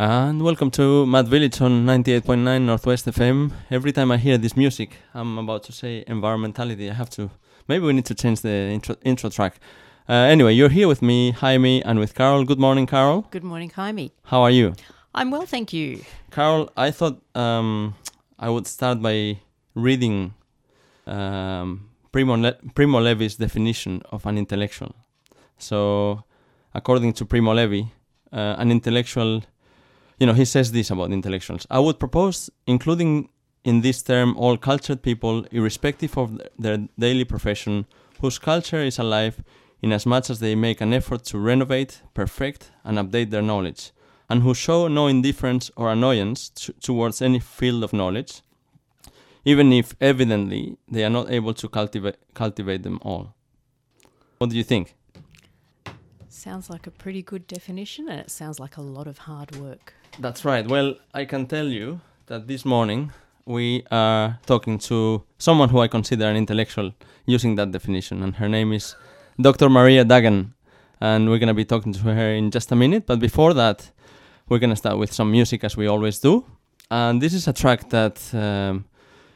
And welcome to Mad Village on 98.9 Northwest FM. Every time I hear this music, I'm about to say environmentality. I have to. Maybe we need to change the intro, intro track. Uh, anyway, you're here with me, Jaime, and with Carol. Good morning, Carol. Good morning, Jaime. How are you? I'm well, thank you. Carol, I thought um, I would start by reading um, Primo, Le- Primo Levi's definition of an intellectual. So, according to Primo Levi, uh, an intellectual, you know, he says this about intellectuals. I would propose including in this term all cultured people, irrespective of their daily profession, whose culture is alive much as they make an effort to renovate, perfect, and update their knowledge, and who show no indifference or annoyance t- towards any field of knowledge, even if evidently they are not able to cultivate, cultivate them all. What do you think? Sounds like a pretty good definition, and it sounds like a lot of hard work. That's right. Well, I can tell you that this morning we are talking to someone who I consider an intellectual using that definition, and her name is Dr. Maria Duggan. And we're going to be talking to her in just a minute. But before that, we're going to start with some music as we always do. And this is a track that um,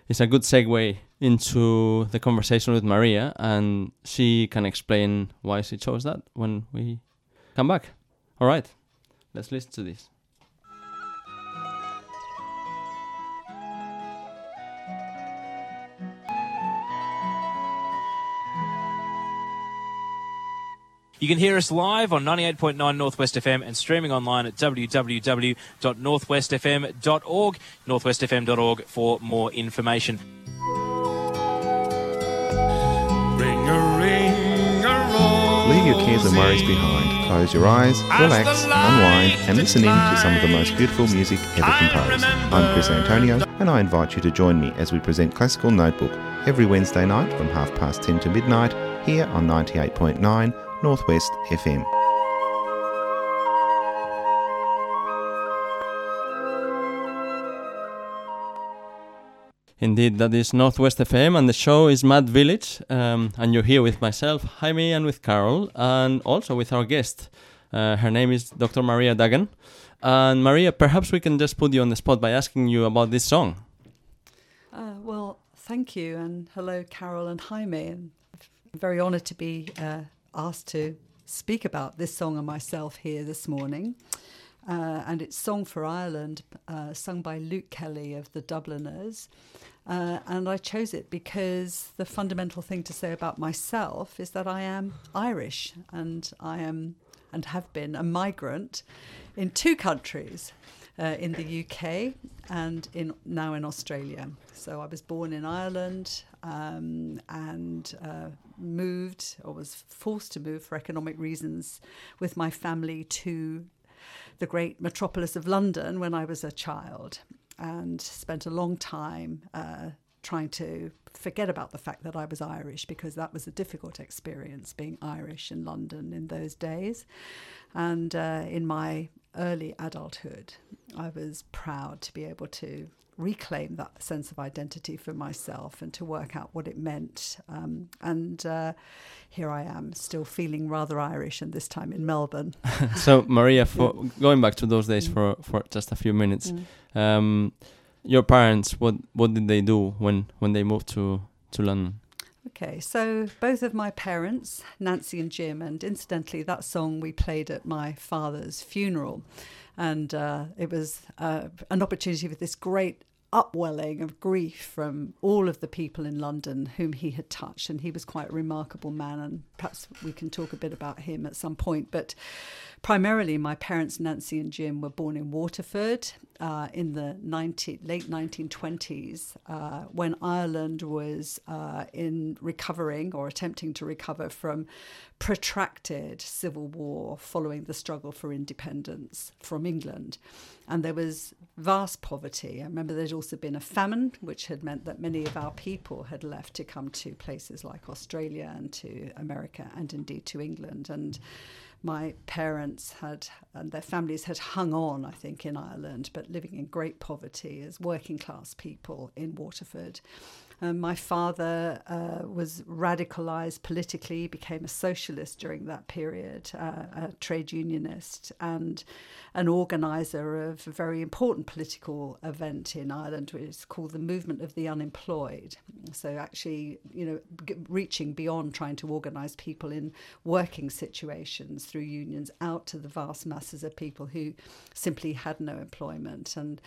is a good segue into the conversation with Maria, and she can explain why she chose that when we come back. All right, let's listen to this. You can hear us live on 98.9 Northwest FM and streaming online at www.northwestfm.org, northwestfm.org for more information. Leave your cares and worries behind. Close your eyes, relax, unwind, and listen in to some of the most beautiful music ever composed. I'm Chris Antonio, and I invite you to join me as we present Classical Notebook every Wednesday night from half past 10 to midnight here on 98.9 Northwest FM. Indeed, that is Northwest FM, and the show is Mad Village. Um, and you're here with myself, Jaime, and with Carol, and also with our guest. Uh, her name is Dr. Maria Duggan. And Maria, perhaps we can just put you on the spot by asking you about this song. Uh, well, thank you, and hello, Carol and Jaime. And I'm very honoured to be uh, asked to speak about this song and myself here this morning. Uh, and it's Song for Ireland, uh, sung by Luke Kelly of the Dubliners. Uh, and I chose it because the fundamental thing to say about myself is that I am Irish and I am and have been a migrant in two countries. Uh, in the UK and in now in Australia. So I was born in Ireland um, and uh, moved or was forced to move for economic reasons with my family to the great metropolis of London when I was a child and spent a long time uh, trying to forget about the fact that I was Irish because that was a difficult experience being Irish in London in those days. And uh, in my early adulthood, I was proud to be able to reclaim that sense of identity for myself and to work out what it meant. Um, and uh, here I am, still feeling rather Irish, and this time in Melbourne. so, Maria, for going back to those days mm. for, for just a few minutes, mm. um, your parents, what what did they do when when they moved to to London? Okay, so both of my parents, Nancy and Jim, and incidentally, that song we played at my father's funeral. And uh, it was uh, an opportunity with this great upwelling of grief from all of the people in London whom he had touched. And he was quite a remarkable man, and perhaps we can talk a bit about him at some point. But primarily, my parents, Nancy and Jim, were born in Waterford uh, in the 19, late 1920s uh, when Ireland was uh, in recovering or attempting to recover from protracted civil war following the struggle for independence from England. And there was vast poverty. I remember there'd also been a famine, which had meant that many of our people had left to come to places like Australia and to America and indeed to England. And my parents had and their families had hung on, I think, in Ireland, but living in great poverty as working class people in Waterford. Um, my father uh, was radicalized politically, became a socialist during that period, uh, a trade unionist, and an organizer of a very important political event in Ireland, which is called the Movement of the Unemployed. So, actually, you know, g- reaching beyond trying to organize people in working situations through unions out to the vast masses of people who simply had no employment. And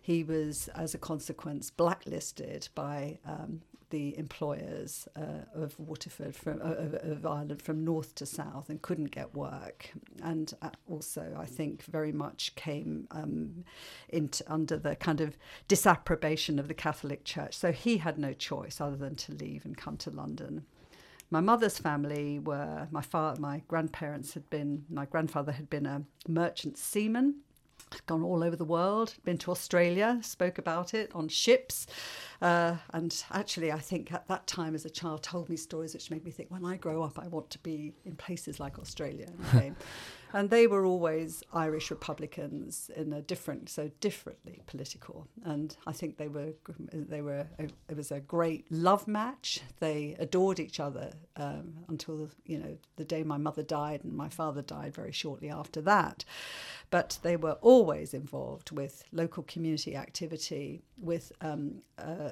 he was, as a consequence, blacklisted by um, the employers uh, of Waterford, from, uh, of, Ireland, from north to south, and couldn't get work. And uh, also, I think, very much came um, into, under the kind of disapprobation of the Catholic Church. So he had no choice other than to leave and come to London my mother's family were my father, my grandparents had been, my grandfather had been a merchant seaman gone all over the world, been to Australia, spoke about it on ships. Uh, and actually, I think at that time as a child, told me stories which made me think when I grow up, I want to be in places like Australia. And, they were always Irish Republicans in a different, so differently political. And I think they were, they were, it was a great love match. They adored each other um, until, you know, the day my mother died and my father died very shortly after that. But they were always involved with local community activity, with um, uh,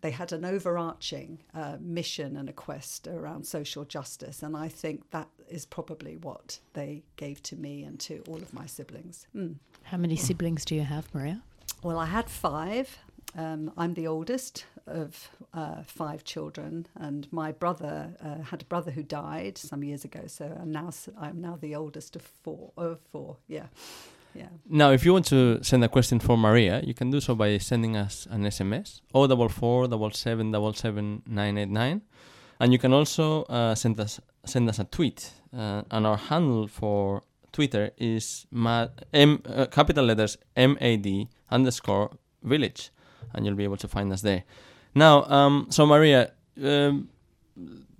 they had an overarching uh, mission and a quest around social justice, and I think that is probably what they gave to me and to all of my siblings. Mm. How many siblings do you have, Maria? Well, I had five. Um, I'm the oldest of uh, five children, and my brother uh, had a brother who died some years ago. So I'm now I'm now the oldest of four. Of four, yeah. Yeah. Now, if you want to send a question for Maria, you can do so by sending us an SMS, 044 And you can also uh, send us send us a tweet. Uh, and our handle for Twitter is mad, M, uh, capital letters MAD underscore village. And you'll be able to find us there. Now, um, so Maria, um,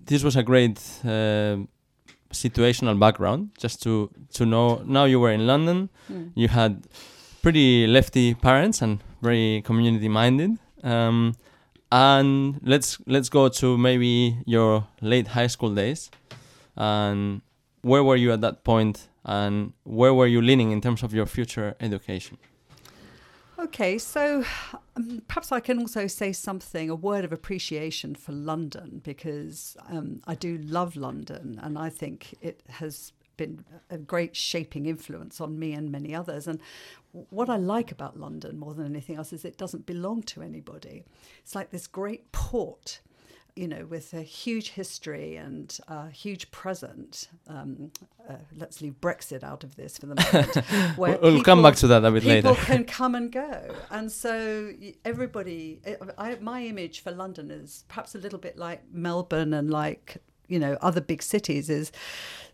this was a great uh, situational background just to to know now you were in london mm. you had pretty lefty parents and very community minded um, and let's let's go to maybe your late high school days and where were you at that point and where were you leaning in terms of your future education Okay, so um, perhaps I can also say something, a word of appreciation for London, because um, I do love London and I think it has been a great shaping influence on me and many others. And what I like about London more than anything else is it doesn't belong to anybody. It's like this great port you know, with a huge history and a huge present. Um, uh, let's leave Brexit out of this for the moment. we'll people, come back to that a bit people later. People can come and go, and so everybody. I, my image for London is perhaps a little bit like Melbourne and like you know other big cities. Is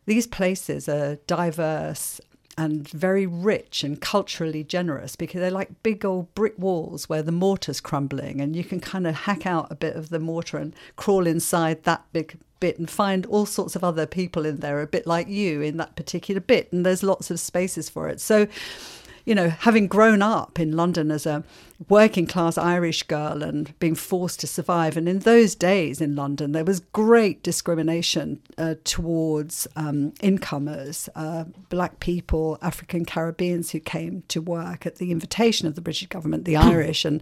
these places are diverse and very rich and culturally generous because they're like big old brick walls where the mortar's crumbling and you can kind of hack out a bit of the mortar and crawl inside that big bit and find all sorts of other people in there a bit like you in that particular bit and there's lots of spaces for it. So you know having grown up in london as a working class Irish girl and being forced to survive. And in those days in London, there was great discrimination uh, towards um, incomers, uh, black people, African Caribbeans who came to work at the invitation of the British government, the Irish. And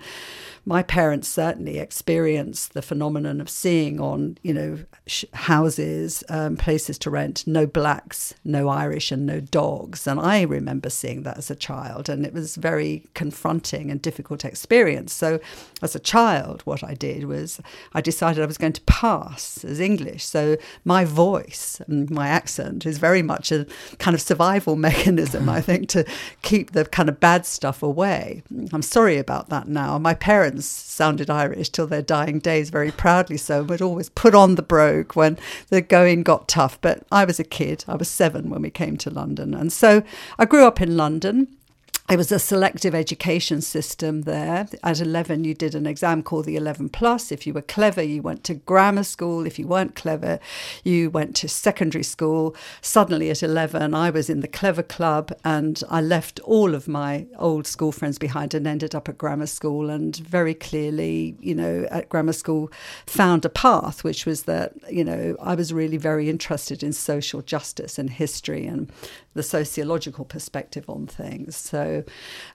my parents certainly experienced the phenomenon of seeing on, you know, sh- houses, um, places to rent, no blacks, no Irish, and no dogs. And I remember seeing that as a child, and it was very confronting and difficult experience. So, as a child, what I did was I decided I was going to pass as English. So, my voice and my accent is very much a kind of survival mechanism, I think, to keep the kind of bad stuff away. I'm sorry about that now. My parents sounded Irish till their dying days, very proudly so, would always put on the brogue when the going got tough. But I was a kid, I was seven when we came to London. And so I grew up in London. It was a selective education system there. At 11, you did an exam called the 11 Plus. If you were clever, you went to grammar school. If you weren't clever, you went to secondary school. Suddenly, at 11, I was in the Clever Club and I left all of my old school friends behind and ended up at grammar school. And very clearly, you know, at grammar school, found a path, which was that, you know, I was really very interested in social justice and history and the sociological perspective on things. So,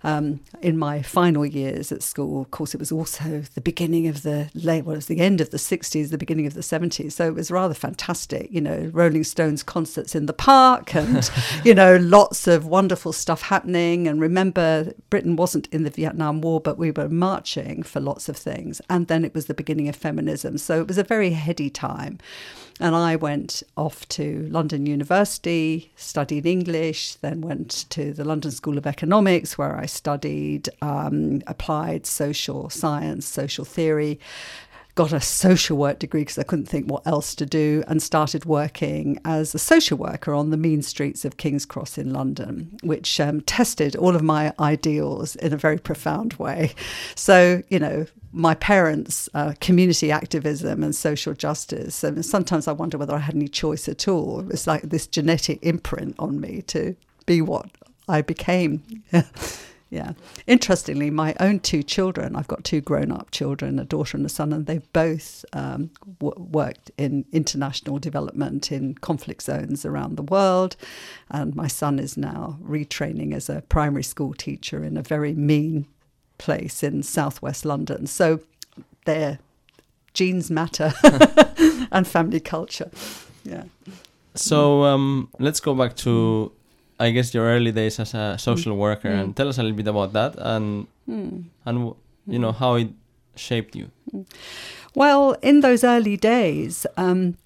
um, in my final years at school, of course, it was also the beginning of the late, well, it was the end of the 60s, the beginning of the 70s. So it was rather fantastic, you know, Rolling Stones concerts in the park and, you know, lots of wonderful stuff happening. And remember, Britain wasn't in the Vietnam War, but we were marching for lots of things. And then it was the beginning of feminism. So it was a very heady time. And I went off to London University, studied English, then went to the London School of Economics, where I studied um, applied social science, social theory, got a social work degree because I couldn't think what else to do, and started working as a social worker on the mean streets of King's Cross in London, which um, tested all of my ideals in a very profound way. So, you know, my parents' uh, community activism and social justice. And sometimes I wonder whether I had any choice at all. It was like this genetic imprint on me to be what I became. Yeah. Interestingly, my own two children, I've got two grown up children, a daughter and a son, and they've both um, w- worked in international development in conflict zones around the world. And my son is now retraining as a primary school teacher in a very mean place in southwest London. So their genes matter and family culture. Yeah. So um, let's go back to I guess your early days as a social mm. worker, mm. and tell us a little bit about that, and mm. and you know how it shaped you. Mm. Well, in those early days, um,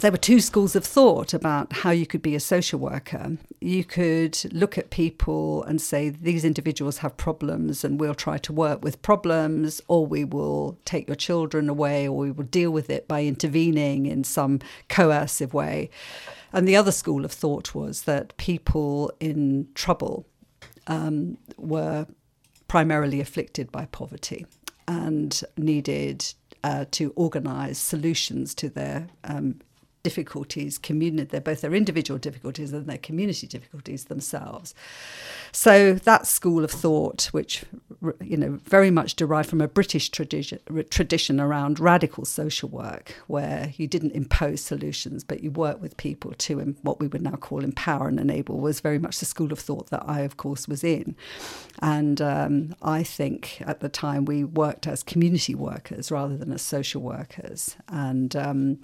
there were two schools of thought about how you could be a social worker. You could look at people and say, these individuals have problems, and we'll try to work with problems, or we will take your children away, or we will deal with it by intervening in some coercive way. And the other school of thought was that people in trouble um, were primarily afflicted by poverty and needed uh, to organise solutions to their um, difficulties, community, they're both their individual difficulties and their community difficulties themselves. So that school of thought, which you know very much derived from a British tradition, tradition around radical social work, where you didn't impose solutions, but you worked with people to what we would now call empower and enable, was very much the school of thought that I, of course, was in. And um, I think at the time we worked as community workers rather than as social workers, and um,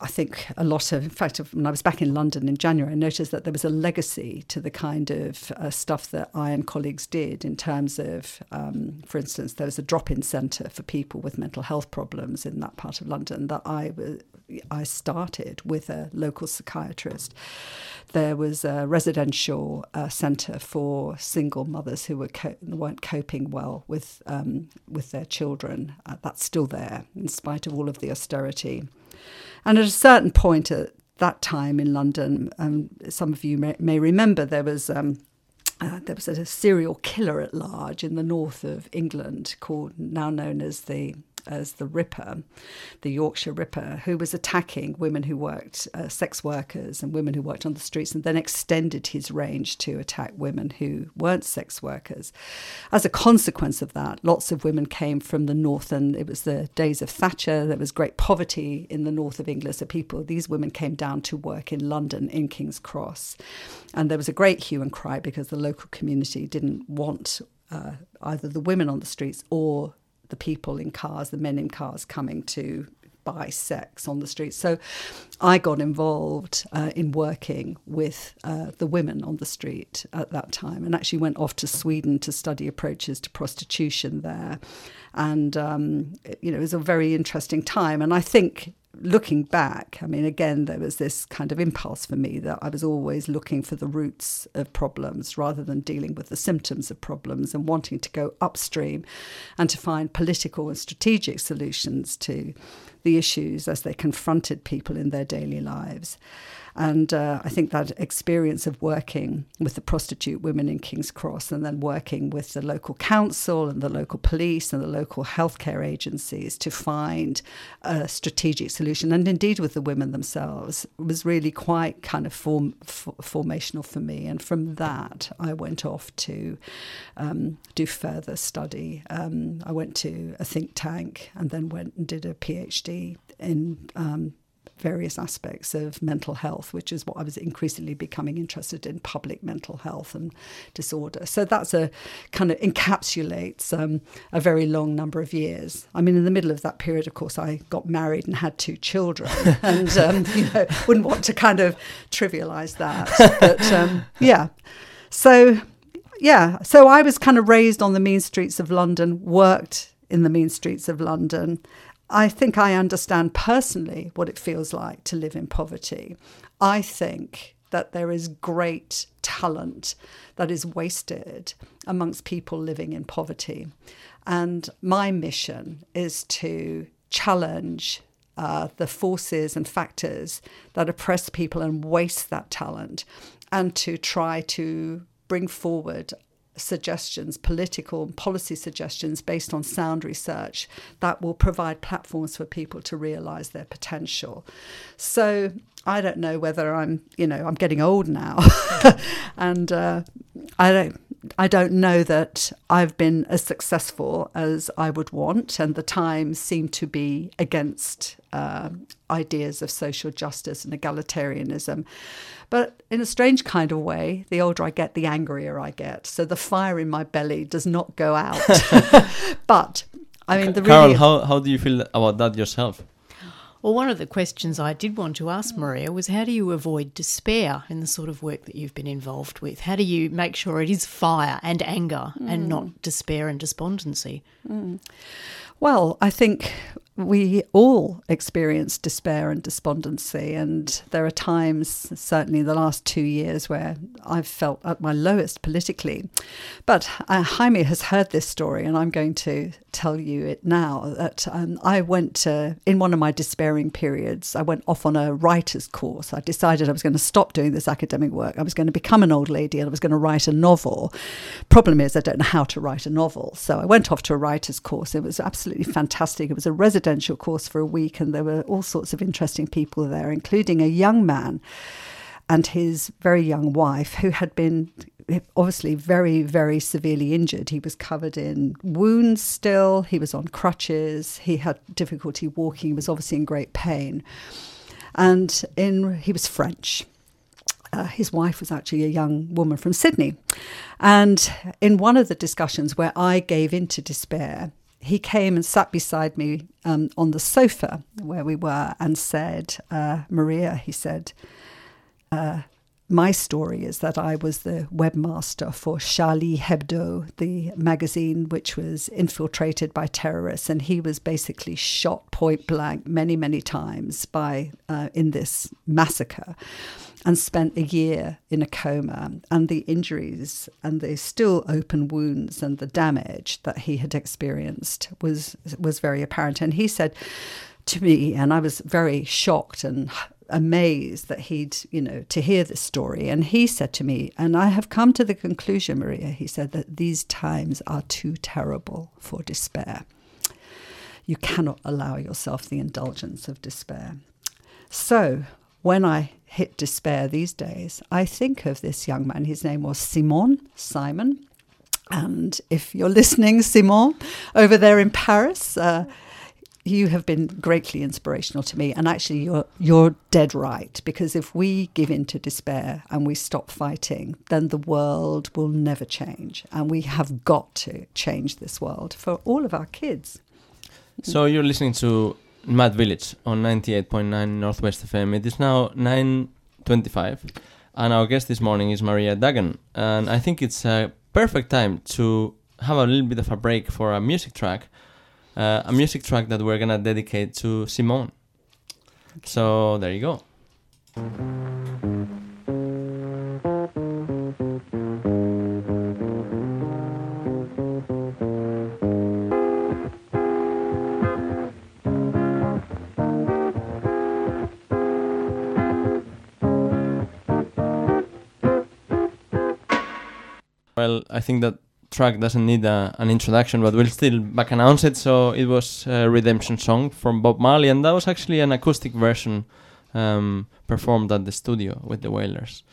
I think a lot of, in fact, when I was back in London in January, I noticed that there was a legacy to the kind of uh, stuff that I and colleagues did in terms of, um, for instance, there was a drop in centre for people with mental health problems in that part of London that I, I started with a local psychiatrist. There was a residential uh, centre for single mothers who were co- weren't coping well with, um, with their children. Uh, that's still there in spite of all of the austerity. And at a certain point at that time in London, um, some of you may, may remember there was. Um, uh, there was a serial killer at large in the north of England called now known as the as the Ripper, the Yorkshire Ripper, who was attacking women who worked, uh, sex workers and women who worked on the streets, and then extended his range to attack women who weren't sex workers. As a consequence of that, lots of women came from the north, and it was the days of Thatcher. There was great poverty in the north of England, so people, these women came down to work in London, in King's Cross. And there was a great hue and cry because the local community didn't want uh, either the women on the streets or the people in cars, the men in cars coming to buy sex on the streets. So I got involved uh, in working with uh, the women on the street at that time and actually went off to Sweden to study approaches to prostitution there. And, um, you know, it was a very interesting time. And I think looking back, I mean, again, there was this kind of impulse for me that I was always looking for the roots of problems rather than dealing with the symptoms of problems and wanting to go upstream and to find political and strategic solutions to the issues as they confronted people in their daily lives. And uh, I think that experience of working with the prostitute women in King's Cross and then working with the local council and the local police and the local healthcare agencies to find a strategic solution, and indeed with the women themselves, was really quite kind of form, formational for me. And from that, I went off to um, do further study. Um, I went to a think tank and then went and did a PhD in um, various aspects of mental health, which is what I was increasingly becoming interested in public mental health and disorder. So that's a kind of encapsulates um, a very long number of years. I mean, in the middle of that period, of course, I got married and had two children, and um, you know, wouldn't want to kind of trivialize that. But um, yeah, so yeah, so I was kind of raised on the mean streets of London, worked in the mean streets of London, I think I understand personally what it feels like to live in poverty. I think that there is great talent that is wasted amongst people living in poverty. And my mission is to challenge uh, the forces and factors that oppress people and waste that talent, and to try to bring forward suggestions, political and policy suggestions based on sound research that will provide platforms for people to realize their potential. So I don't know whether I'm, you know, I'm getting old now, and uh, I don't. I don't know that I've been as successful as I would want, and the times seem to be against uh, ideas of social justice and egalitarianism. But in a strange kind of way, the older I get, the angrier I get. So the fire in my belly does not go out. but I mean, the Carol, really how, how do you feel about that yourself? Well, one of the questions I did want to ask Maria was how do you avoid despair in the sort of work that you've been involved with? How do you make sure it is fire and anger and mm. not despair and despondency? Mm. Well, I think we all experience despair and despondency, and there are times, certainly in the last two years, where I've felt at my lowest politically. But uh, Jaime has heard this story, and I'm going to tell you it now. That um, I went uh, in one of my despairing periods. I went off on a writer's course. I decided I was going to stop doing this academic work. I was going to become an old lady, and I was going to write a novel. Problem is, I don't know how to write a novel, so I went off to a writer's course. It was absolutely fantastic. It was a residential course for a week, and there were all sorts of interesting people there, including a young man and his very young wife, who had been obviously very, very severely injured. He was covered in wounds still, he was on crutches, he had difficulty walking, he was obviously in great pain. And in he was French. Uh, his wife was actually a young woman from Sydney. And in one of the discussions where I gave in to despair, he came and sat beside me um, on the sofa where we were and said, uh, Maria, he said, uh, my story is that I was the webmaster for Charlie Hebdo, the magazine which was infiltrated by terrorists, and he was basically shot point blank many, many times by uh, in this massacre, and spent a year in a coma. And the injuries and the still open wounds and the damage that he had experienced was was very apparent. And he said to me, and I was very shocked and amazed that he'd, you know, to hear this story. And he said to me, and I have come to the conclusion, Maria, he said, that these times are too terrible for despair. You cannot allow yourself the indulgence of despair. So when I hit despair these days, I think of this young man. His name was Simon, Simon. And if you're listening, Simon, over there in Paris, uh, you have been greatly inspirational to me and actually you're you're dead right because if we give in to despair and we stop fighting then the world will never change and we have got to change this world for all of our kids So you're listening to Mad Village on 98.9 Northwest FM. It is now 9.25 and our guest this morning is Maria Duggan and I think it's a perfect time to have a little bit of a break for a music track uh, a music track that we're gonna dedicate to Simone. So there you go. Well, I think that track doesn't need a, an introduction, but we'll still back announce it. So it was a Redemption song from Bob Marley, and that was actually an acoustic version um, performed at the studio with the Wailers.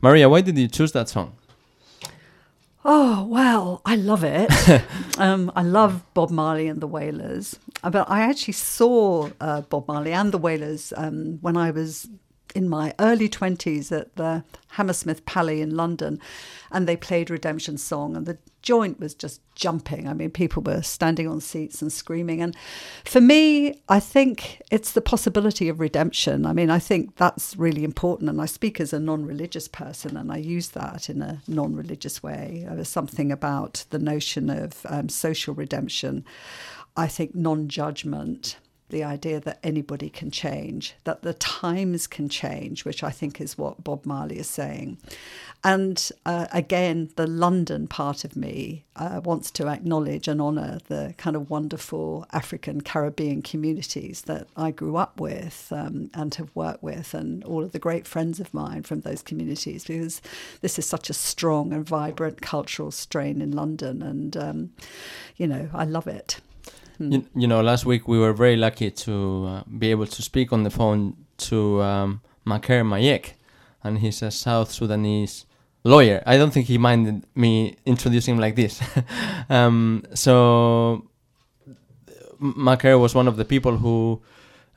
Maria, why did you choose that song? Oh, well, I love it. um, I love Bob Marley and the Wailers. Uh, But I actually saw uh, Bob Marley and the Wailers um, when I was in my early 20s at the Hammersmith Palais in London. And they played Redemption Song, and the joint was just jumping. I mean, people were standing on seats and screaming. And for me, I think it's the possibility of redemption. I mean, I think that's really important. And I speak as a non religious person, and I use that in a non religious way. There's something about the notion of um, social redemption. I think non judgment, the idea that anybody can change, that the times can change, which I think is what Bob Marley is saying. And uh, again, the London part of me uh, wants to acknowledge and honour the kind of wonderful African Caribbean communities that I grew up with um, and have worked with, and all of the great friends of mine from those communities, because this is such a strong and vibrant cultural strain in London. And, um, you know, I love it. You, you know, last week we were very lucky to uh, be able to speak on the phone to um, Maker Mayek, and he's a South Sudanese lawyer. I don't think he minded me introducing him like this. um, so, M- Maker was one of the people who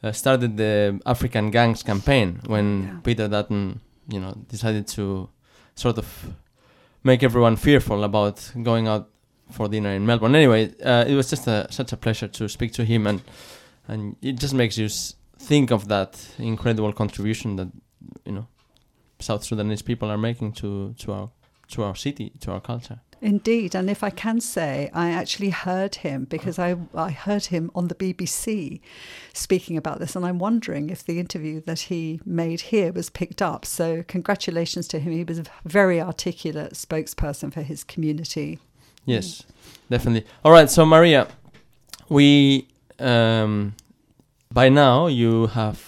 uh, started the African Gangs campaign when Yeah. Peter Dutton, you know, decided to sort of make everyone fearful about going out for dinner in Melbourne. Anyway, uh, it was just a, such a pleasure to speak to him, and and it just makes you think of that incredible contribution that you know South Sudanese people are making to to our to our city, to our culture. Indeed, and if I can say, I actually heard him because I, I heard him on the BBC speaking about this, and I'm wondering if the interview that he made here was picked up. So, congratulations to him. He was a very articulate spokesperson for his community. Yes, definitely. All right, so Maria, we um, by now you have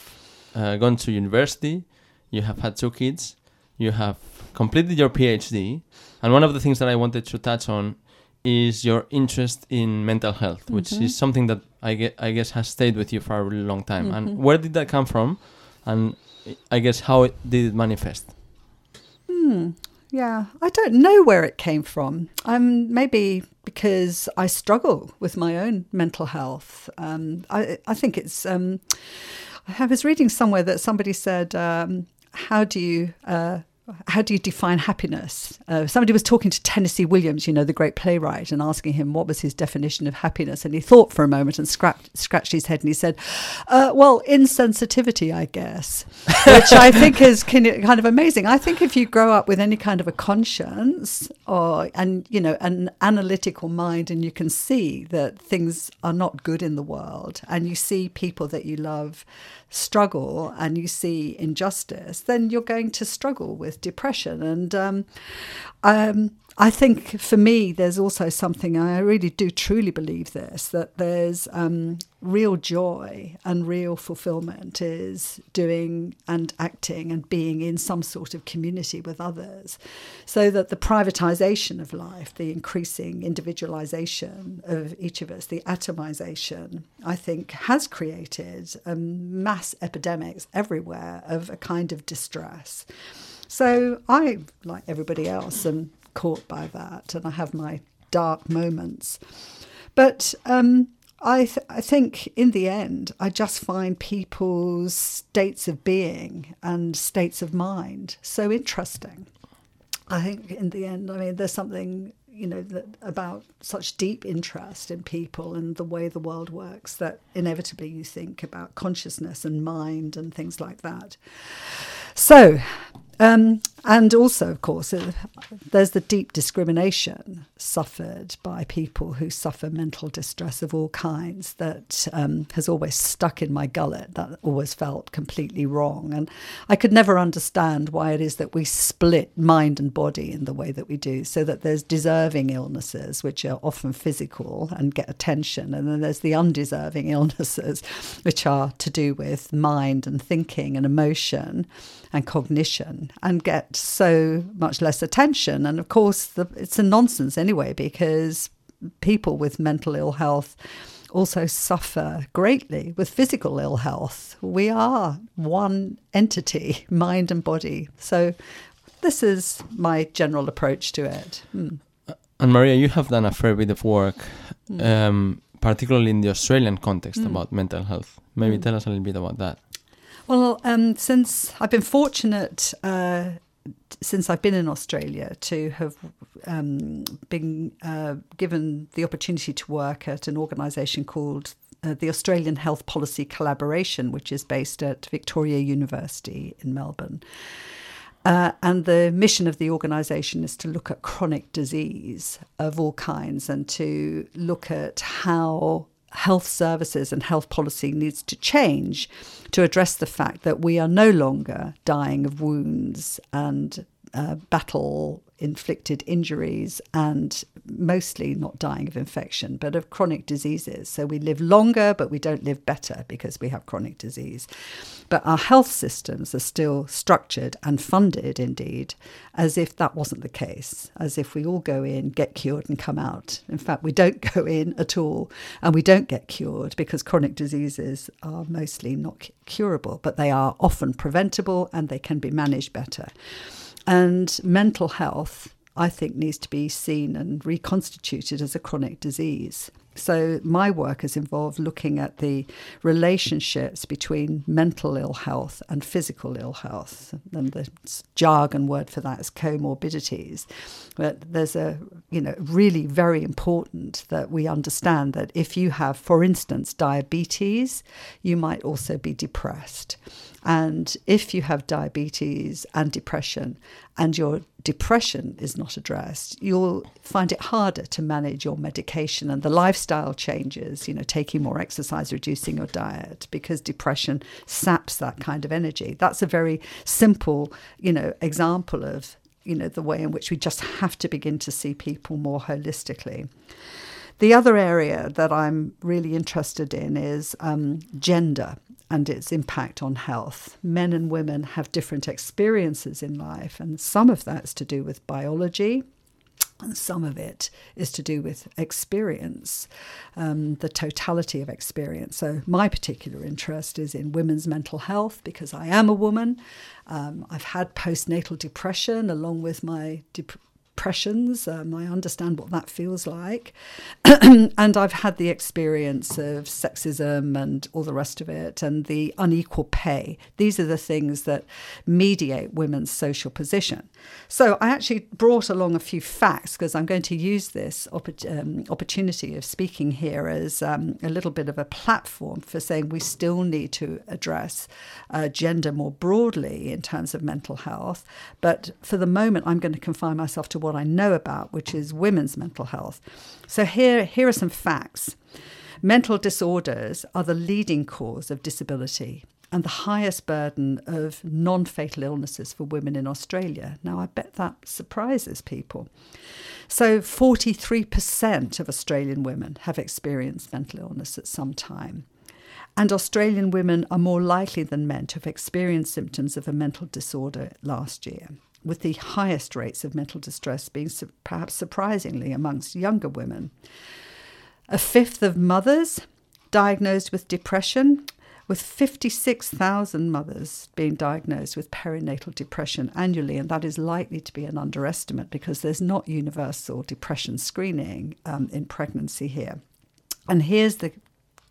uh, gone to university, you have had two kids, you have completed your PhD, and one of the things that I wanted to touch on is your interest in mental health, which is something that I get, I guess has stayed with you for a really long time. And where did that come from? And I guess how it, did it manifest? Yeah, I don't know where it came from. Um, maybe because I struggle with my own mental health. Um, I, I think it's. Um, I was reading somewhere that somebody said, um, "How do you?" Uh, how do you define happiness? Uh, somebody was talking to Tennessee Williams, you know, the great playwright, and asking him what was his definition of happiness. And he thought for a moment and scratched, scratched his head and he said, uh, Well, insensitivity, I guess, which I think is kind of amazing. I think if you grow up with any kind of a conscience or, and, you know, an analytical mind, and you can see that things are not good in the world, and you see people that you love struggle and you see injustice, then you're going to struggle with depression. And um, um, I think for me, there's also something, I really do truly believe this, that there's um, real joy and real fulfillment is doing and acting and being in some sort of community with others. So that the privatization of life, the increasing individualization of each of us, the atomization, I think has created um, mass epidemics everywhere of a kind of distress. So I, like everybody else, am caught by that, and I have my dark moments. But um, I, th- I think in the end, I just find people's states of being and states of mind so interesting. I think in the end, I mean, there's something you know that about such deep interest in people and the way the world works that inevitably you think about consciousness and mind and things like that. So, um, and also, of course, uh, there's the deep discrimination suffered by people who suffer mental distress of all kinds that um, has always stuck in my gullet. That always felt completely wrong. And I could never understand why it is that we split mind and body in the way that we do, so that there's deserving illnesses, which are often physical and get attention, and then there's the undeserving illnesses, which are to do with mind and thinking and emotion and cognition. and get so much less attention. And of course, the, it's a nonsense anyway, because people with mental ill health also suffer greatly with physical ill health. We are one entity, mind and body. So, this is my general approach to it. Mm. And Maria, you have done a fair bit of work, mm. um, particularly in the Australian context, mm. about mental health. Maybe tell us a little bit about that. Well, um, since I've been fortunate uh, since I've been in Australia to have um, been uh, given the opportunity to work at an organisation called uh, the Australian Health Policy Collaboration, which is based at Victoria University in Melbourne. Uh, and the mission of the organisation is to look at chronic disease of all kinds and to look at how health services and health policy needs to change to address the fact that we are no longer dying of wounds and uh, battle inflicted injuries and mostly not dying of infection, but of chronic diseases. So we live longer, but we don't live better because we have chronic disease. But our health systems are still structured and funded, indeed, as if that wasn't the case, as if we all go in, get cured, and come out. In fact, we don't go in at all, and we don't get cured because chronic diseases are mostly not curable, but they are often preventable and they can be managed better. And mental health, I think, needs to be seen and reconstituted as a chronic disease. So, my work has involved looking at the relationships between mental ill health and physical ill health. And the jargon word for that is comorbidities. But there's a, you know, really very important that we understand that if you have, for instance, diabetes, you might also be depressed. And if you have diabetes and depression, and your depression is not addressed, you'll find it harder to manage your medication and the lifestyle changes, you know, taking more exercise, reducing your diet, because depression saps that kind of energy. That's a very simple, you know, example of, you know, the way in which we just have to begin to see people more holistically. The other area that I'm really interested in is um, gender and its impact on health. Men and women have different experiences in life, and some of that's to do with biology. And some of it is to do with experience, um, the totality of experience. So, my particular interest is in women's mental health because I am a woman. Um, I've had postnatal depression along with my dep- depressions. Um, I understand what that feels like. and I've had the experience of sexism and all the rest of it, and the unequal pay. These are the things that mediate women's social position. So I actually brought along a few facts because I'm going to use this opp- um, opportunity of speaking here as um, a little bit of a platform for saying we still need to address uh, gender more broadly in terms of mental health. But for the moment, I'm going to confine myself to what I know about, which is women's mental health. So here, here are some facts. Mental disorders are the leading cause of disability and the highest burden of non fatal illnesses for women in Australia. Now, I bet that surprises people. So, 43% of Australian women have experienced mental illness at some time. And Australian women are more likely than men to have experienced symptoms of a mental disorder last year, with the highest rates of mental distress being perhaps surprisingly amongst younger women. A fifth of mothers diagnosed with depression with 56,000 mothers being diagnosed with perinatal depression annually, and that is likely to be an underestimate because there's not universal depression screening um, in pregnancy here. And here's the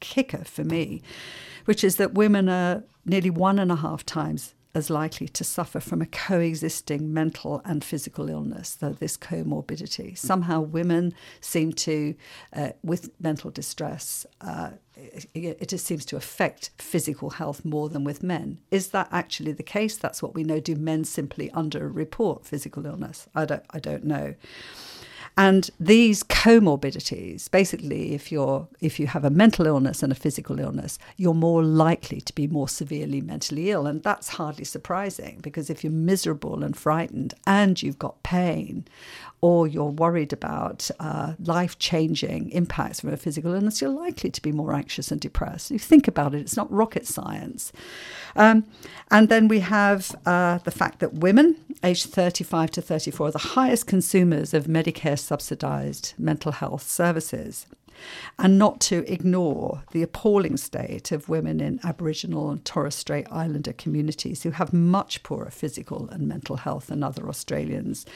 kicker for me, which is that women are nearly one and a half times as likely to suffer from a coexisting mental and physical illness, though this comorbidity. Somehow, women seem to, uh, with mental distress, uh, it, it just seems to affect physical health more than with men. Is that actually the case? That's what we know. Do men simply underreport physical illness? I don't, I don't know. And these comorbidities, basically, if you're if you have a mental illness and a physical illness, you're more likely to be more severely mentally ill, and that's hardly surprising because if you're miserable and frightened and you've got pain, or you're worried about uh, life changing impacts from a physical illness, you're likely to be more anxious and depressed. You think about it, it's not rocket science. Um, and then we have uh, the fact that women aged 35 to 34 are the highest consumers of Medicare subsidized mental health services and not to ignore the appalling state of women in Aboriginal and Torres Strait Islander communities who have much poorer physical and mental health than other Australians.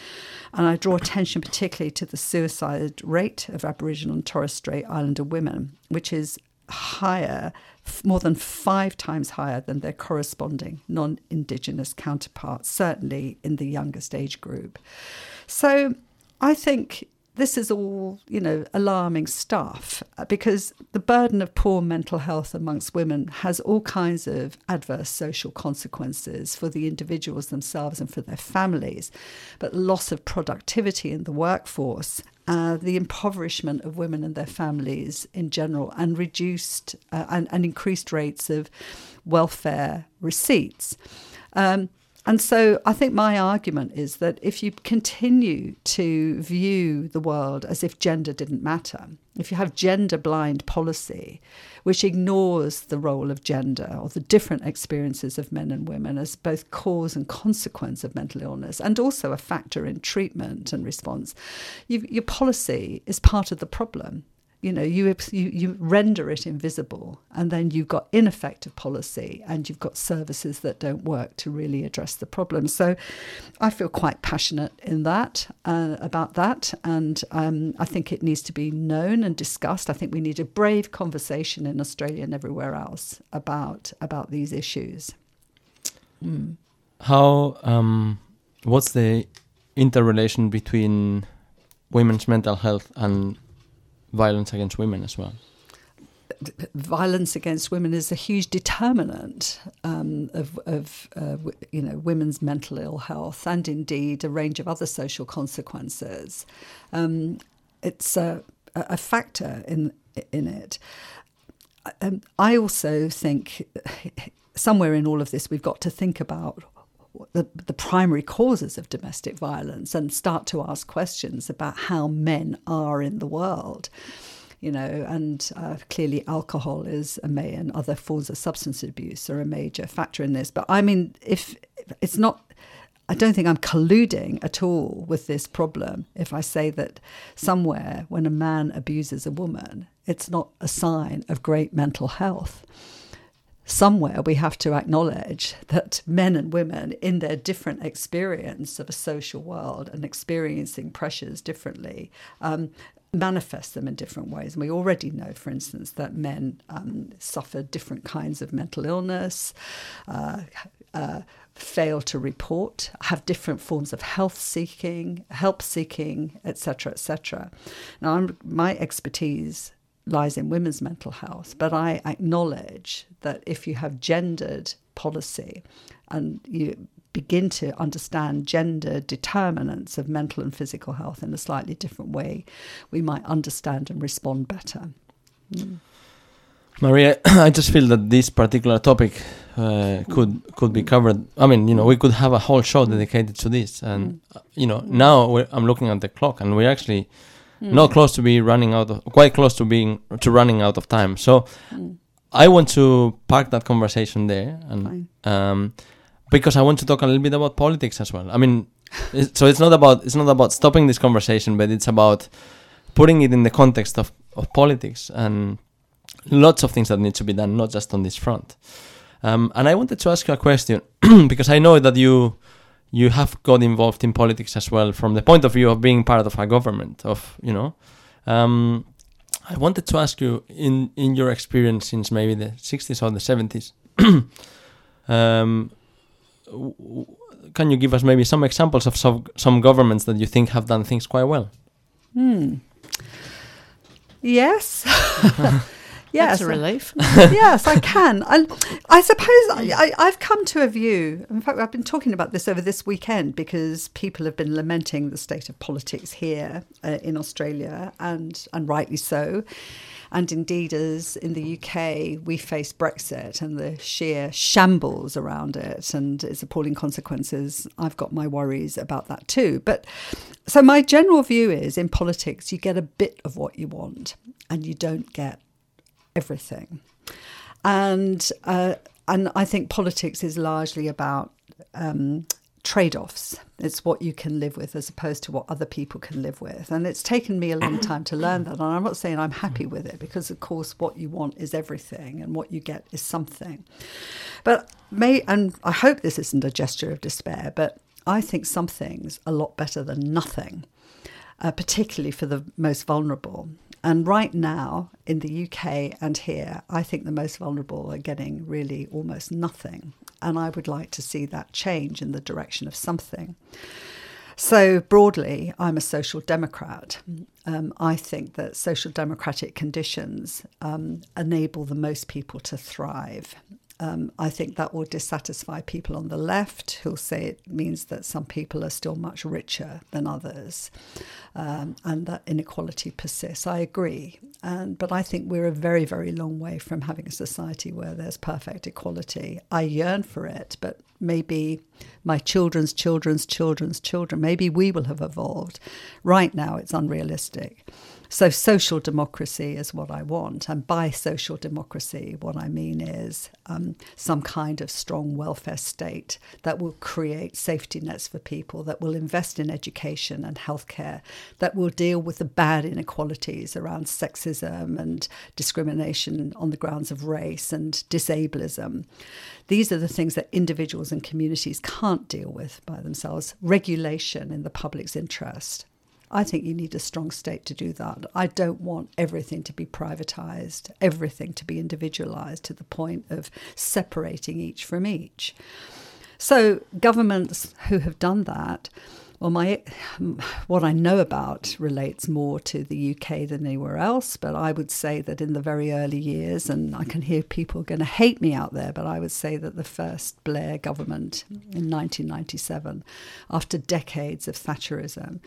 And I draw attention particularly to the suicide rate of Aboriginal and Torres Strait Islander women, which is higher, more than five times higher than their corresponding non Indigenous counterparts, certainly in the youngest age group. So I think this is all, you know, alarming stuff uh, because the burden of poor mental health amongst women has all kinds of adverse social consequences for the individuals themselves and for their families. But loss of productivity in the workforce, uh, the impoverishment of women and their families in general, and reduced uh, and, and, increased rates of welfare receipts. Um, and so I think my argument is that if you continue to view the world as if gender didn't matter, if you have gender blind policy, which ignores the role of gender or the different experiences of men and women as both cause and consequence of mental illness, and also a factor in treatment and response, your policy is part of the problem you know you, you you render it invisible and then you've got ineffective policy and you've got services that don't work to really address the problem. So i feel quite passionate in that uh, about that and um, i think it needs to be known and discussed. I think we need a brave conversation in australia and everywhere else about about these issues. Mm. how um, what's the interrelation between women's mental health and violence against women as well? Violence against women is a huge determinant um, of, of uh, you know women's mental ill health and indeed a range of other social consequences. Um, it's a, a factor in in it. Um, I also think somewhere in all of this we've got to think about the, the primary causes of domestic violence and start to ask questions about how men are in the world you know, and uh, clearly alcohol is a may and other forms of substance abuse are a major factor in this. But I mean, if it's not, I don't think I'm colluding at all with this problem if I say that somewhere when a man abuses a woman, it's not a sign of great mental health somewhere we have to acknowledge that men and women, in their different experience of a social world and experiencing pressures differently, um, manifest them in different ways. And we already know, for instance, that men um, suffer different kinds of mental illness. Uh, uh, fail to report, have different forms of health seeking, help seeking, etc., etc. Now, I'm, my expertise lies in women's mental health, but I acknowledge that if you have gendered policy and you begin to understand gender determinants of mental and physical health in a slightly different way, we might understand and respond better. Mm. Maria, I just feel that this particular topic uh, could could be covered. I mean, you know, we could have a whole show dedicated to this, and mm. you know, now I'm looking at the clock, and we're actually mm. not close to be running out of quite close to being to running out of time. So mm. I want to park that conversation there and um, because I want to talk a little bit about politics as well. I mean, it's, so it's not about it's not about stopping this conversation, but it's about putting it in the context of, of politics and lots of things that need to be done, not just on this front. Um, and I wanted to ask you a question because I know that you you have got involved in politics as well from the point of view of being part of a government of you know. Um, i wanted to ask you in in your experience since maybe the 60s or the 70s um, can you give us maybe some examples of some, some governments that you think have done things quite well? Hmm. yes Yes, That's a relief. yes, I can. I, I suppose I, have come to a view. In fact, I've been talking about this over this weekend because people have been lamenting the state of politics here uh, in Australia, and and rightly so. And indeed, as in the UK, we face Brexit and the sheer shambles around it and its appalling consequences. I've got my worries about that too. But so, my general view is in politics, you get a bit of what you want and you don't get everything. And, uh, and I think politics is largely about um, trade offs. It's what you can live with as opposed to what other people can live with. And it's taken me a long time to learn that. And I'm not saying I'm happy with it because, of course, what you want is everything and what you get is something. But may, and I hope this isn't a gesture of despair, but I think some something's a lot better than nothing, uh, particularly for the most vulnerable. And right now, in the UK and here, I think the most vulnerable are getting really almost nothing. And I would like to see that change in the direction of something. So, broadly, I'm a social democrat. Um, I think that social democratic conditions um, enable the most people to thrive. Um, I think that will dissatisfy people on the left who'll say it means that some people are still much richer than others um, and that inequality persists. I agree. And, but I think we're a very, very long way from having a society where there's perfect equality. I yearn for it, but maybe my children's children's children's children, maybe we will have evolved. Right now, it's unrealistic. So, social democracy is what I want. And by social democracy, what I mean is um, some kind of strong welfare state that will create safety nets for people, that will invest in education and healthcare, that will deal with the bad inequalities around sexism and discrimination on the grounds of race and disablism. These are the things that individuals and communities can't deal with by themselves. Regulation in the public's interest I think you need a strong state to do that. I don't want everything to be privatized, everything to be individualized to the point of separating each from each. So, governments who have done that well, my what I know about relates more to the UK than anywhere else, but I would say that in the very early years, and I can hear people going to hate me out there, but I would say that the first Blair government in 1997, after decades of Thatcherism,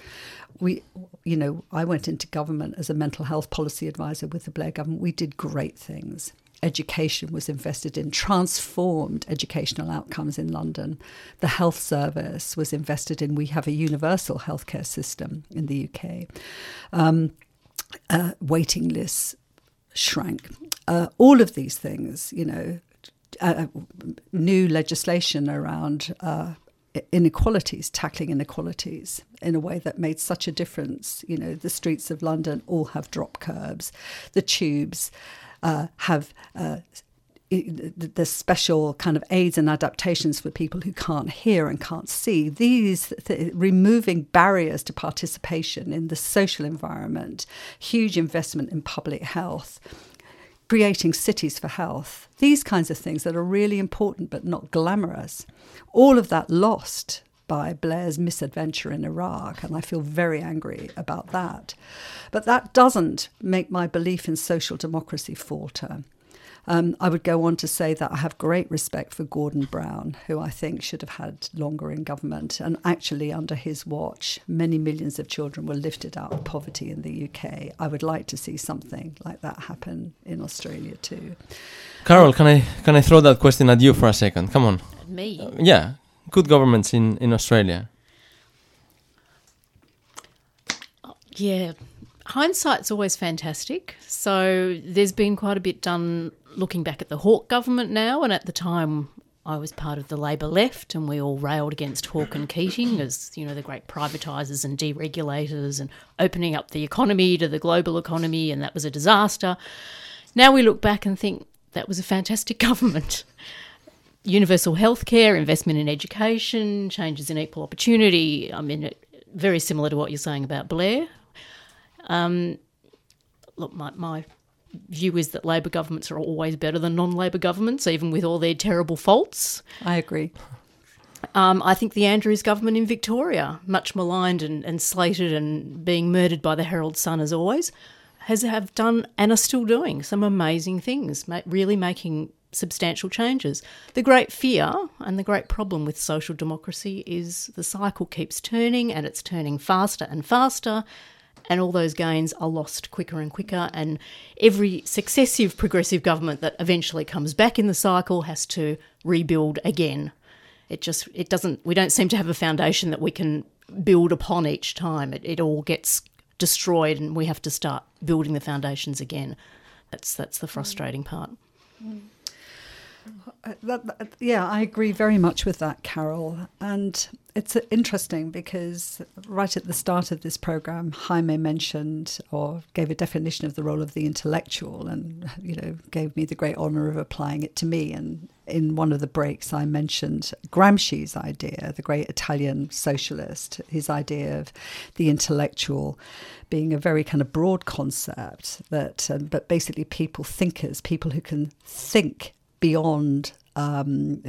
we, you know, I went into government as a mental health policy advisor with the Blair government. We did great things education was invested in, transformed educational outcomes in London. The health service was invested in. We have a universal healthcare system in the UK. Um, uh, waiting lists shrank. Uh, all of these things, you know, uh, new legislation around uh, inequalities, tackling inequalities in a way that made such a difference. You know, the streets of London all have drop curbs, the tubes uh, have uh, the special kind of aids and adaptations for people who can't hear and can't see. These th- removing barriers to participation in the social environment, huge investment in public health, creating cities for health. These kinds of things that are really important but not glamorous. All of that lost by Blair's misadventure in Iraq, and I feel very angry about that. But that doesn't make my belief in social democracy falter. Um, I would go on to say that I have great respect for Gordon Brown, who I think should have had longer in government. And actually, under his watch, many millions of children were lifted out of poverty in the UK. I would like to see something like that happen in Australia too. Carol, can I can I throw that question at you for a second? Come on. Me? Uh, yeah, good governments in in Australia. Yeah, hindsight's always fantastic. So there's been quite a bit done looking back at the Hawke government now, and at the time I was part of the Labor left, and we all railed against Hawke and Keating as you know the great privatisers and deregulators and opening up the economy to the global economy, and that was a disaster. Now we look back and think that was a fantastic government. Universal healthcare, investment in education, changes in equal opportunity. I mean, very similar to what you're saying about Blair. Um, look, my, my view is that Labor governments are always better than non Labor governments, even with all their terrible faults. I agree. Um, I think the Andrews government in Victoria, much maligned and, and slated and being murdered by the Herald Sun as always, has have done and are still doing some amazing things, really making substantial changes. The great fear and the great problem with social democracy is the cycle keeps turning and it's turning faster and faster. And all those gains are lost quicker and quicker. And every successive progressive government that eventually comes back in the cycle has to rebuild again. It just, it doesn't, we don't seem to have a foundation that we can build upon each time. It, it all gets destroyed and we have to start building the foundations again. That's, that's the frustrating part. Mm. That, that, yeah, I agree very much with that, Carol. And it's interesting because right at the start of this program, Jaime mentioned or gave a definition of the role of the intellectual, and you know gave me the great honour of applying it to me. And in one of the breaks, I mentioned Gramsci's idea, the great Italian socialist, his idea of the intellectual being a very kind of broad concept that, um, but basically people thinkers, people who can think beyond um,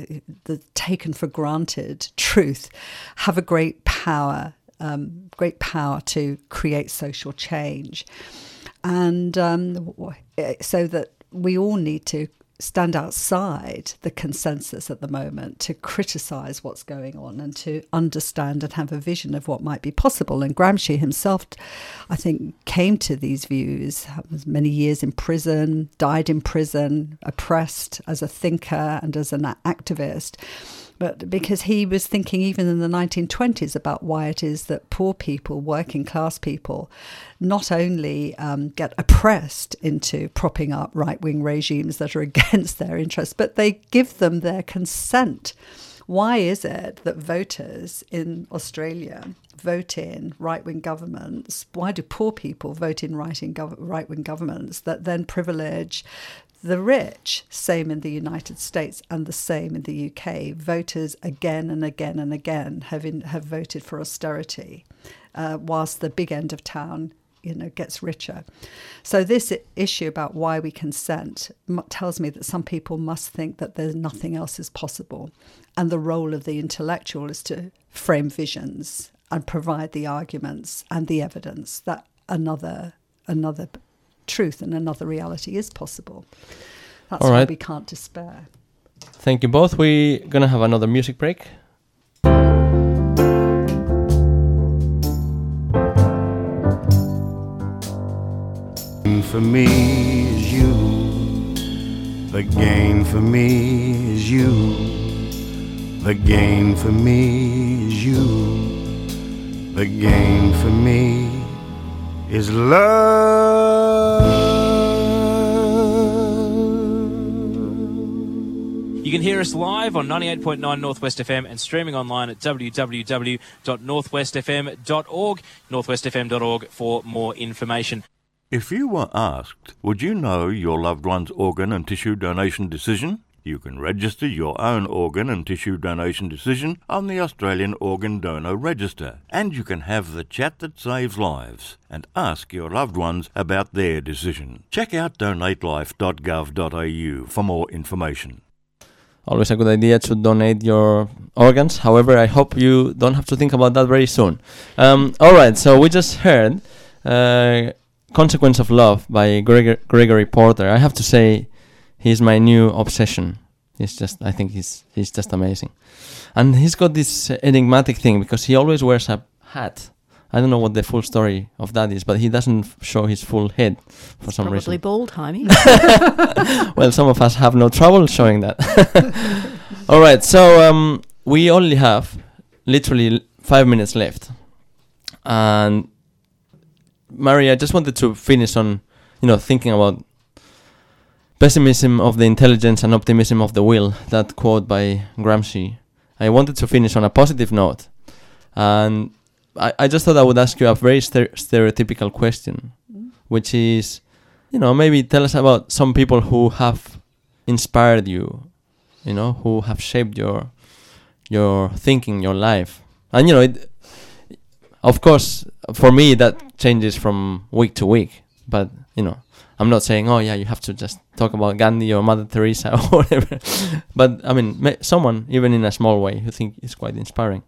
the taken for granted truth have a great power, um, great power to create social change. And um, so that we all need to stand outside the consensus at the moment to criticize what's going on and to understand and have a vision of what might be possible. And Gramsci himself, I think, came to these views, uh, was many years in prison, died in prison, oppressed as a thinker and as an activist but because he was thinking even in the 1920s about why it is that poor people, working class people, not only um, get oppressed into propping up right wing regimes that are against their interests, but they give them their consent. Why is it that voters in Australia vote in right wing governments? Why do poor people vote in right wing governments that then privilege the rich, same in the United States and the same in the UK. Voters again and again and again have in, have voted for austerity, uh, whilst the big end of town, you know, gets richer. So this issue about why we consent tells me that some people must think that there's nothing else is possible, and the role of the intellectual is to frame visions and provide the arguments and the evidence that another another truth and another reality is possible. That's All right. why we can't despair. Thank you both. We're going to have another music break. For me is you. The gain for me is you. The gain for me is you. The gain for me is love. You can hear us live on 98.9 Northwest FM and streaming online at www.northwestfm.org, northwestfm.org for more information. If you were asked, would you know your loved one's organ and tissue donation decision? You can register your own organ and tissue donation decision on the Australian Organ Donor Register, and you can have the chat that saves lives and ask your loved ones about their decision. Check out donatelife.gov.au for more information always a good idea to donate your organs. However, I hope you don't have to think about that very soon. Um, all right, so we just heard uh, "Consequence of Love" by Gregor- Gregory Porter. I have to say, he's my new obsession. He's just, I think he's he's just amazing, and he's got this enigmatic thing because he always wears a hat I don't know what the full story of that is, but he doesn't show his full head for some Probably reason. Probably bald, Jaime. well, some of us have no trouble showing that. All right, so um, we only have literally five minutes left, and Maria, I just wanted to finish on, you know, thinking about pessimism of the intelligence and optimism of the will. That quote by Gramsci. I wanted to finish on a positive note, and I, I just thought I would ask you a very stereotypical question, mm. which is, you know, maybe tell us about some people who have inspired you, you know, who have shaped your your thinking, your life, and you know, it, of course, for me that changes from week to week, but you know. I'm not saying, oh yeah, you have to just talk about Gandhi or Mother Teresa or whatever. but I mean, someone even in a small way who think is quite inspiring.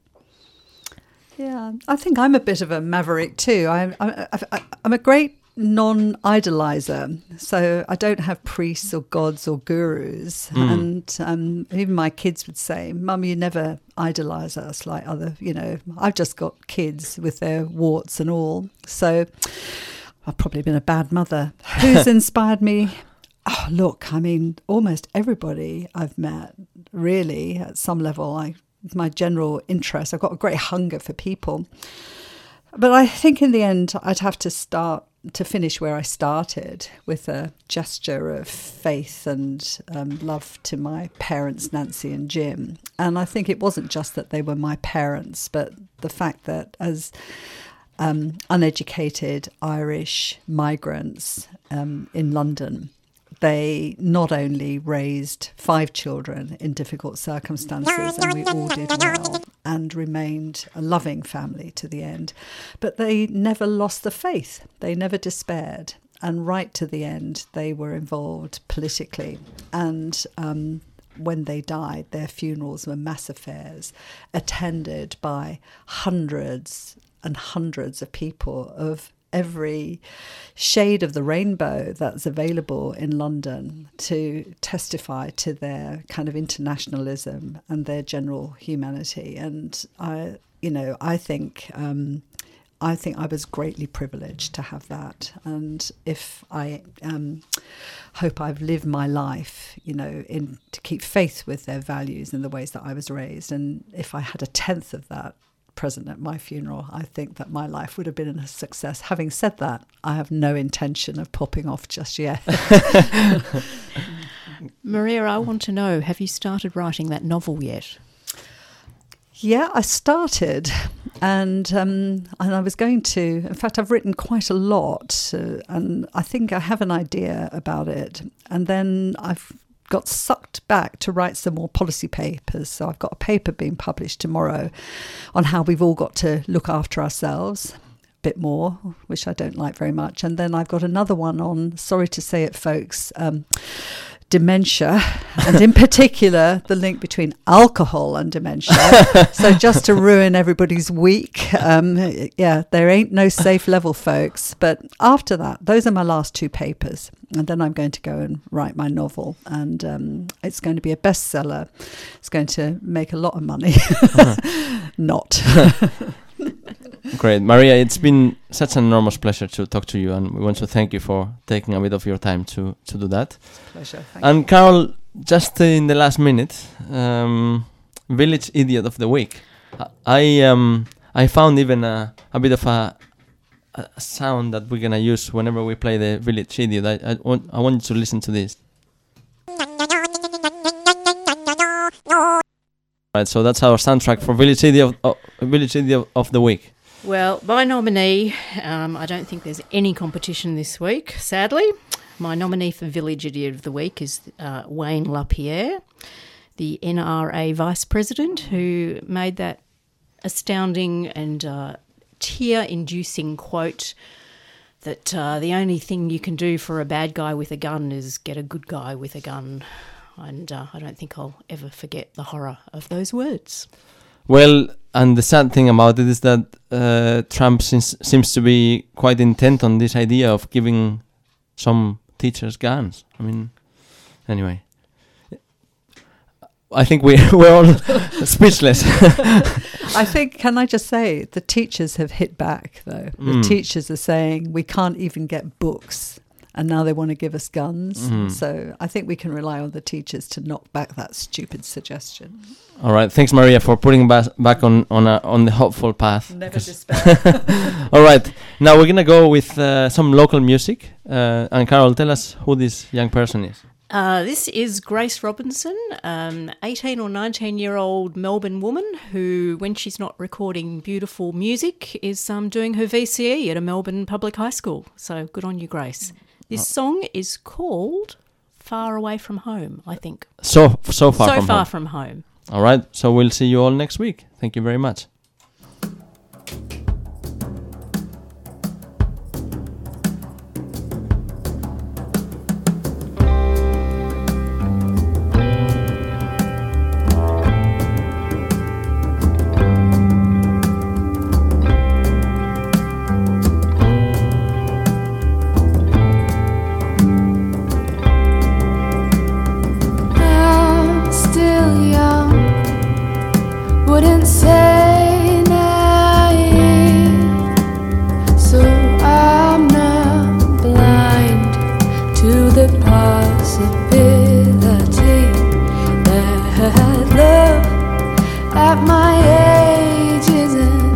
Yeah, I think I'm a bit of a maverick too. I, I, I, I'm a great non idolizer. So I don't have priests or gods or gurus. And um, even my kids would say, Mum, you never idolize us like other, you know, I've just got kids with their warts and all. So I've probably been a bad mother. Who's inspired me? Oh, look, I mean, almost everybody I've met, really, at some level, I my general interest. I've got a great hunger for people. But I think in the end, I'd have to start to finish where I started with a gesture of faith and um, love to my parents, Nancy and Jim. And I think it wasn't just that they were my parents, but the fact that as um, uneducated Irish migrants um, in London, they not only raised five children in difficult circumstances, and we all did well, and remained a loving family to the end, but they never lost the faith. They never despaired. And right to the end, they were involved politically. And um, when they died, their funerals were mass affairs, attended by hundreds and hundreds of people of every shade of the rainbow that's available in London to testify to their kind of internationalism and their general humanity. And I, you know, I think. Um, I think I was greatly privileged to have that, and if I um, hope I've lived my life, you know, in to keep faith with their values and the ways that I was raised, and if I had a tenth of that present at my funeral, I think that my life would have been a success. Having said that, I have no intention of popping off just yet. Maria, I want to know have you started writing that novel yet? Yeah, I started, and um, and I was going to. In fact, I've written quite a lot, uh, and I think I have an idea about it. And then I've got sucked back to write some more policy papers. So I've got a paper being published tomorrow on how we've all got to look after ourselves bit more, which I don't like very much. And then I've got another one on, sorry to say it, folks. Um, dementia, and in particular, the link between alcohol and dementia. so, just to ruin everybody's week, um, yeah, there ain't no safe level, folks. But after that, those are my last two papers. And then I'm going to go and write my novel, and um, it's going to be a bestseller. It's going to make a lot of money. Not. Great, Maria. It's been such an enormous pleasure to talk to you, and we want to thank you for taking a bit of your time to to do that. Pleasure. Thank And Carol, just in the last minute, um, village idiot of the week. I um I found even a, a bit of a, a sound that we're gonna use whenever we play the village idiot. I, I want I want you to listen to this. Right, so that's our soundtrack for village idiot of, uh, village idiot of the week. Well, my nominee, um, I don't think there's any competition this week, sadly. My nominee for Village Idiot of the Week is uh, Wayne LaPierre, the NRA Vice President, who made that astounding and uh, tear inducing quote that uh, the only thing you can do for a bad guy with a gun is get a good guy with a gun. And uh, I don't think I'll ever forget the horror of those words. Well, and the sad thing about it is that uh, Trump seems, seems to be quite intent on this idea of giving some teachers guns. I mean, anyway. I think we, we're all speechless. I think, can I just say, the teachers have hit back, though. The Mm. teachers are saying we can't even get books, and now they want to give us guns. Mhm. So I think we can rely on the teachers to knock back that stupid suggestion. all right, thanks, Maria, for putting us back on on a, on the hopeful path. Never 'cause- despair. all right, now we're gonna go with uh, some local music. Uh, and Carol, tell us who this young person is. Uh, this is Grace Robinson, um, 18 or 19 year old Melbourne woman who, when she's not recording beautiful music, is um, doing her VCE at a Melbourne public high school. So good on you, Grace. This oh. song is called Far Away from Home, I think. So so far so from far home. from home. All right, so we'll see you all next week. Thank you very much.